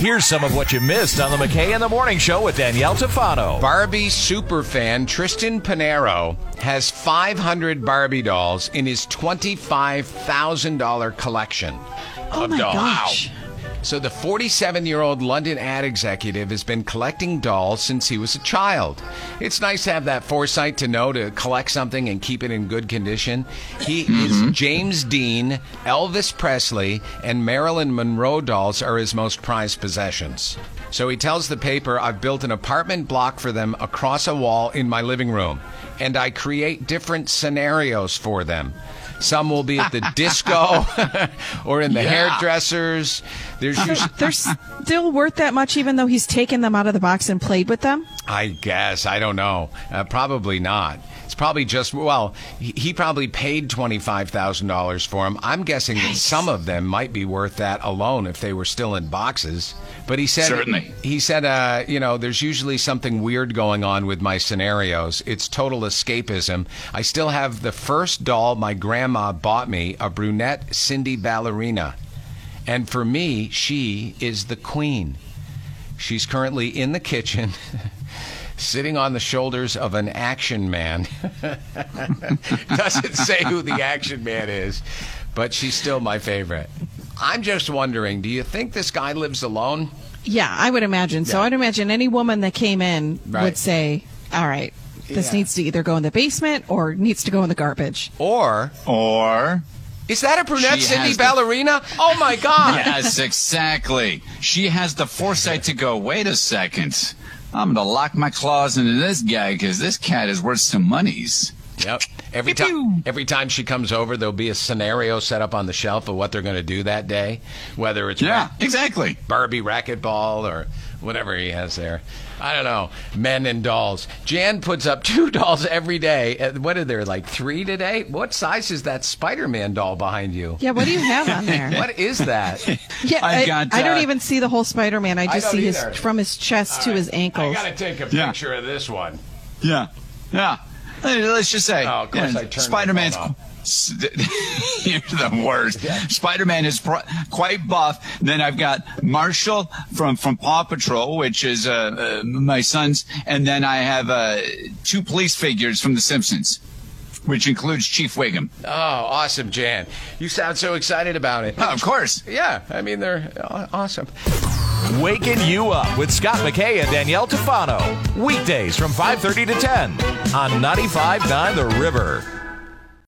Here's some of what you missed on the McKay in the Morning Show with Danielle Tafano. Barbie superfan Tristan Panero has 500 Barbie dolls in his $25,000 collection Oh my dolls. gosh. So the 47 year old London ad executive has been collecting dolls since he was a child. It's nice to have that foresight to know to collect something and keep it in good condition. He is mm-hmm. James Dean, Elvis Presley, and Marilyn Monroe dolls are his most prized possessions. So he tells the paper, I've built an apartment block for them across a wall in my living room, and I create different scenarios for them. Some will be at the disco or in the hairdressers. There's usually, They're still worth that much, even though he's taken them out of the box and played with them. I guess. I don't know. Uh, probably not. It's probably just, well, he, he probably paid $25,000 for them. I'm guessing that some of them might be worth that alone if they were still in boxes. But he said, Certainly. He said, uh, you know, there's usually something weird going on with my scenarios. It's total escapism. I still have the first doll my grandma bought me, a brunette Sindy ballerina. And for me, she is the queen. She's currently in the kitchen, sitting on the shoulders of an action man. Doesn't say who the action man is, but she's still my favorite. I'm just wondering, do you think this guy lives alone? Yeah, I would imagine. So Yeah. I'd imagine any woman that came in Right. would say, "All right, this Yeah. needs to either go in the basement or needs to go in the garbage." Or Or is that a brunette She Sindy has the- ballerina? Oh my God! yes, exactly. She has the foresight to go. Wait a second. I'm gonna lock my claws into this guy because this cat is worth some monies. Yep. Every time, every time she comes over, there'll be a scenario set up on the shelf of what they're going to do that day, whether it's Yeah, exactly. Barbie racquetball or whatever he has there. I don't know. Men and dolls. Jan puts up two dolls every day. Uh, What are there, like three today? What size is that Spider Man doll behind you? Yeah, what do you have on there? What is that? Yeah, I've I, got, I don't uh, even see the whole Spider-Man. I just don't see his from his chest to his ankles. I got to take a Yeah. picture of this one. Yeah, yeah. Let's just say, Oh, of course I turned my Spider-Man's. phone You're the worst. Spider-Man is pro- quite buff. Then I've got Marshall from from Paw Patrol, which is uh, uh, my son's, and then I have uh, two police figures from The Simpsons, which includes Chief Wiggum. Oh, awesome, Jan. You sound so excited about it. Oh, of course. Yeah, I mean, they're awesome. Waking you up with Scott McKay and Danielle Tafano. Weekdays from 5:30 to 10 on 95.9 The River.